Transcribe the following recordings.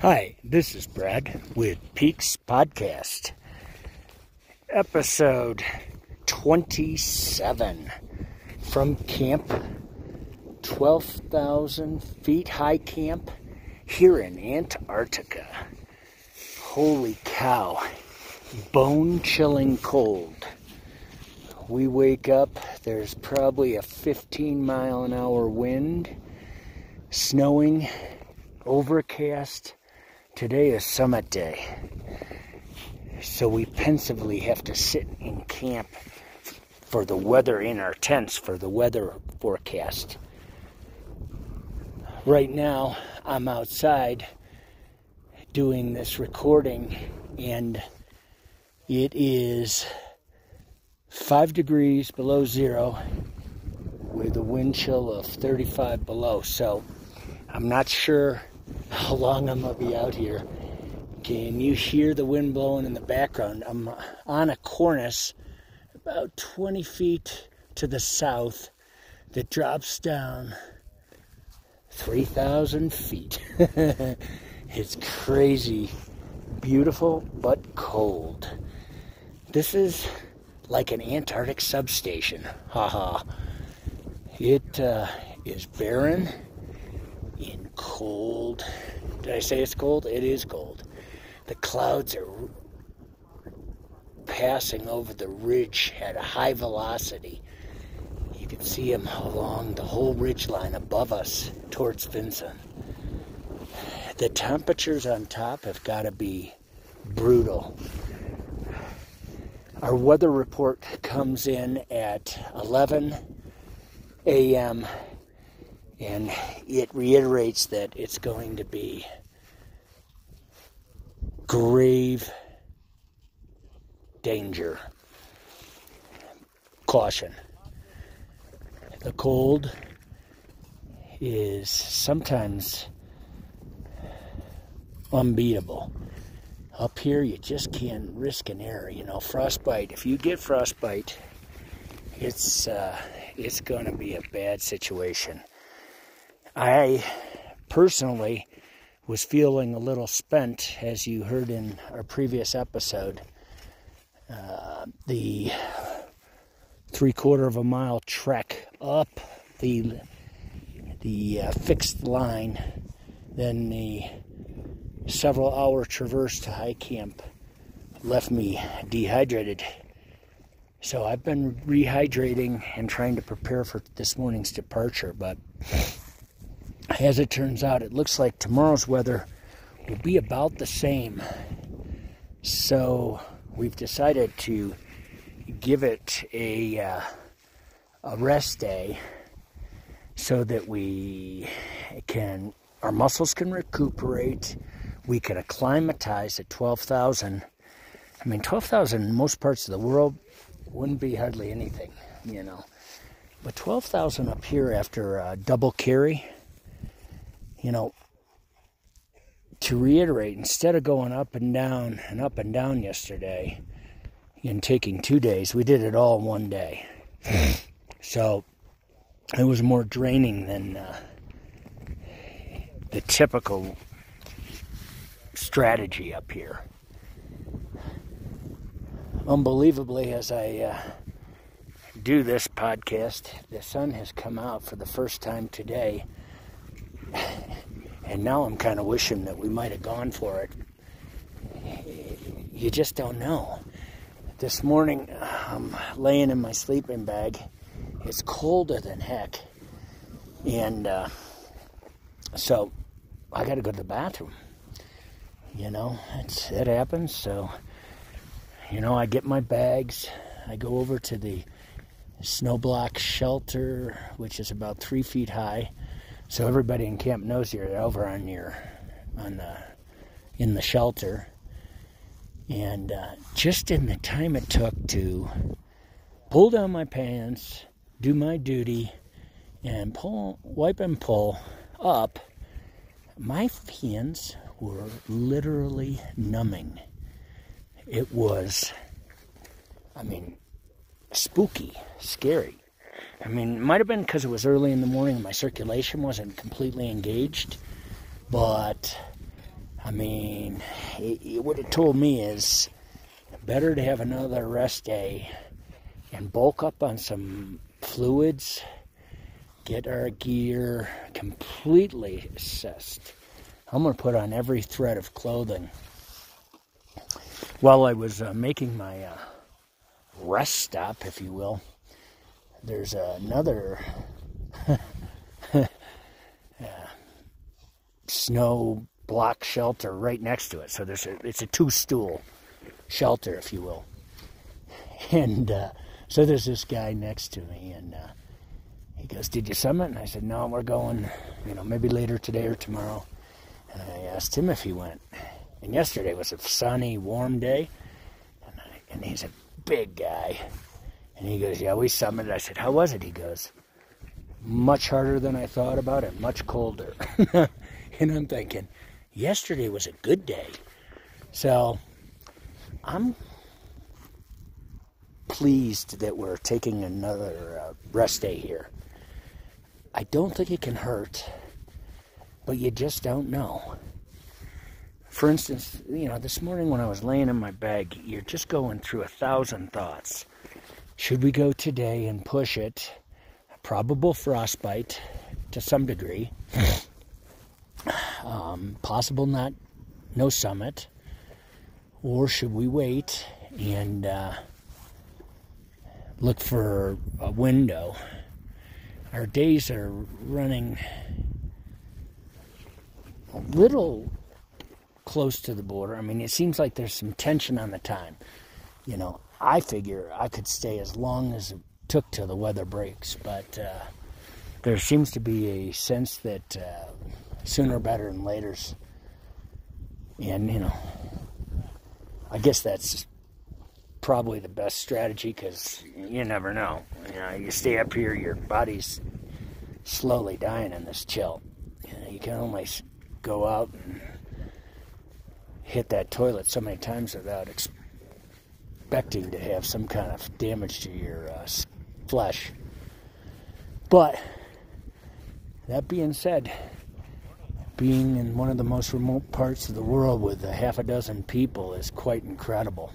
Hi, this is Brad with Peaks Podcast, episode 27 from camp, 12,000 feet high camp here in Antarctica. Holy cow, bone chilling cold. We wake up, there's probably a 15 mile an hour wind, snowing, overcast Today is summit day, so we pensively have to sit in camp for the weather in our tents for the weather forecast. Right now, I'm outside doing this recording, and it is five degrees below zero with a wind chill of 35 below. So I'm not sure how long I'm gonna be out here. Can you hear the wind blowing in the background? I'm on a cornice about 20 feet to the south that drops down 3,000 feet. it's crazy, beautiful, but cold. This is like an Antarctic substation. Haha. It uh, is barren and cold. Did I say it's cold? It is cold. The clouds are passing over the ridge at a high velocity. You can see them along the whole ridge line above us towards Vinson. The temperatures on top have got to be brutal. Our weather report comes in at 11 a.m and it reiterates that it's going to be grave danger. Caution. The cold is sometimes unbeatable. Up here, you just can't risk an error. You know, frostbite. If you get frostbite, it's uh, it's going to be a bad situation. I personally was feeling a little spent, as you heard in our previous episode. Uh, the three quarter of a mile trek up the the uh, fixed line, then the several hour traverse to high camp left me dehydrated. So I've been rehydrating and trying to prepare for this morning's departure, but as it turns out, it looks like tomorrow's weather will be about the same. So we've decided to give it a, uh, a rest day so that we can, our muscles can recuperate, we could acclimatize at 12,000. I mean, 12,000 in most parts of the world wouldn't be hardly anything, you know. But 12,000 up here after a double carry you know, to reiterate, instead of going up and down and up and down yesterday and taking two days, we did it all one day. so it was more draining than uh, the typical strategy up here. Unbelievably, as I uh, do this podcast, the sun has come out for the first time today and now I'm kind of wishing that we might have gone for it. You just don't know. This morning, I'm laying in my sleeping bag. It's colder than heck. And uh, so I got to go to the bathroom. You know, it's, it happens. So, you know, I get my bags. I go over to the snow block shelter, which is about three feet high. So everybody in camp knows you're over on your on the in the shelter. And uh, just in the time it took to pull down my pants, do my duty, and pull, wipe and pull up, my hands were literally numbing. It was, I mean, spooky, scary. I mean, it might have been because it was early in the morning and my circulation wasn't completely engaged, but I mean, it, it, what it told me is better to have another rest day and bulk up on some fluids, get our gear completely assessed. I'm going to put on every thread of clothing. While I was uh, making my uh, rest stop, if you will, there's another uh, snow block shelter right next to it. So there's a, it's a two stool shelter, if you will. And uh, so there's this guy next to me, and uh, he goes, "Did you summit?" And I said, "No, we're going. You know, maybe later today or tomorrow." I asked him if he went. And yesterday was a sunny, warm day, and, I, and he's a big guy. And he goes, "Yeah, we summited." I said, "How was it?" He goes, "Much harder than I thought about it. Much colder." and I'm thinking, yesterday was a good day. So I'm pleased that we're taking another uh, rest day here. I don't think it can hurt, but you just don't know. For instance, you know, this morning when I was laying in my bed, you're just going through a thousand thoughts. Should we go today and push it? Probable frostbite to some degree. um, possible not no summit. Or should we wait and uh, look for a window. Our days are running a little close to the border. I mean, it seems like there's some tension on the time. You know, I figure I could stay as long as it took till the weather breaks, but uh, there seems to be a sense that uh, sooner better than later's. And, you know, I guess that's probably the best strategy because you never know. You know, you stay up here, your body's slowly dying in this chill. You, know, you can only go out and hit that toilet so many times without expecting to have some kind of damage to your uh, flesh. But that being said, being in one of the most remote parts of the world with a half a dozen people is quite incredible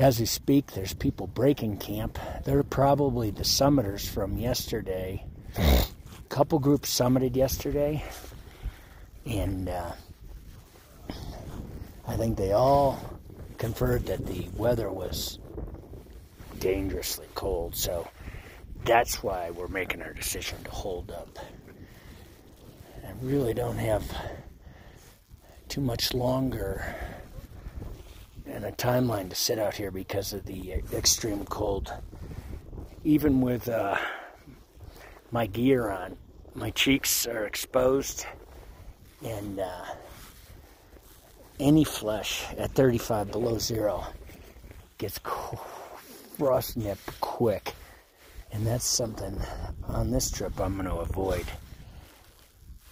as we speak, there's people breaking camp. They're probably the summiters from yesterday. A couple groups summited yesterday, and uh, I think they all conferred that the weather was dangerously cold. So that's why we're making our decision to hold up. I really don't have too much longer and a timeline to sit out here because of the extreme cold. Even with uh, my gear on, my cheeks are exposed, and uh, any flesh at 35 below zero gets frost nipped quick. And that's something on this trip I'm going to avoid.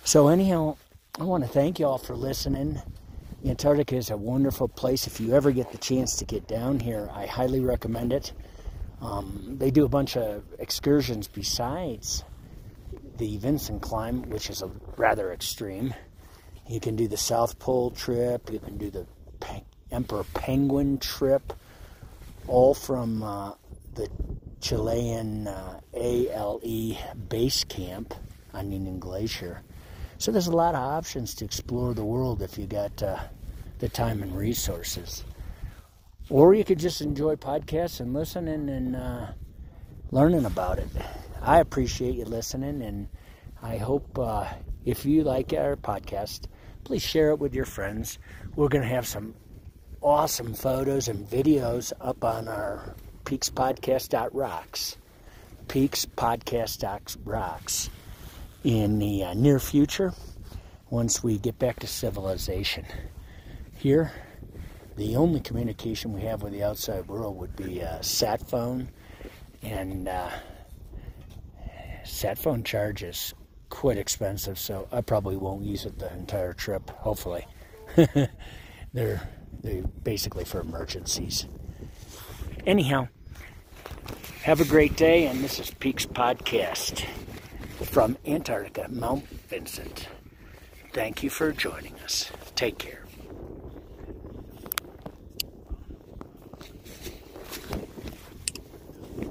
So, anyhow, I want to thank you all for listening. Antarctica is a wonderful place. If you ever get the chance to get down here, I highly recommend it. Um, they do a bunch of excursions besides the Vinson climb, which is a rather extreme. You can do the South Pole trip. You can do the Emperor Penguin trip, all from uh, the Chilean uh, ALE base camp on Union Glacier. So there's a lot of options to explore the world if you got uh, the time and resources. Or you could just enjoy podcasts and listening and uh, learning about it. I appreciate you listening, and I hope uh, if you like our podcast, share it with your friends. We're going to have some awesome photos and videos up on our Peaks Podcast rocks. Peaks Podcast rocks in the uh, near future once we get back to civilization. Here, the only communication we have with the outside world would be a sat phone, and uh, sat phone charges quite expensive, so I probably won't use it the entire trip. Hopefully, they're they're basically for emergencies. Anyhow, Have a great day, and this is Peaks Podcast from Antarctica, Mount Vinson. Thank you for joining us. Take care.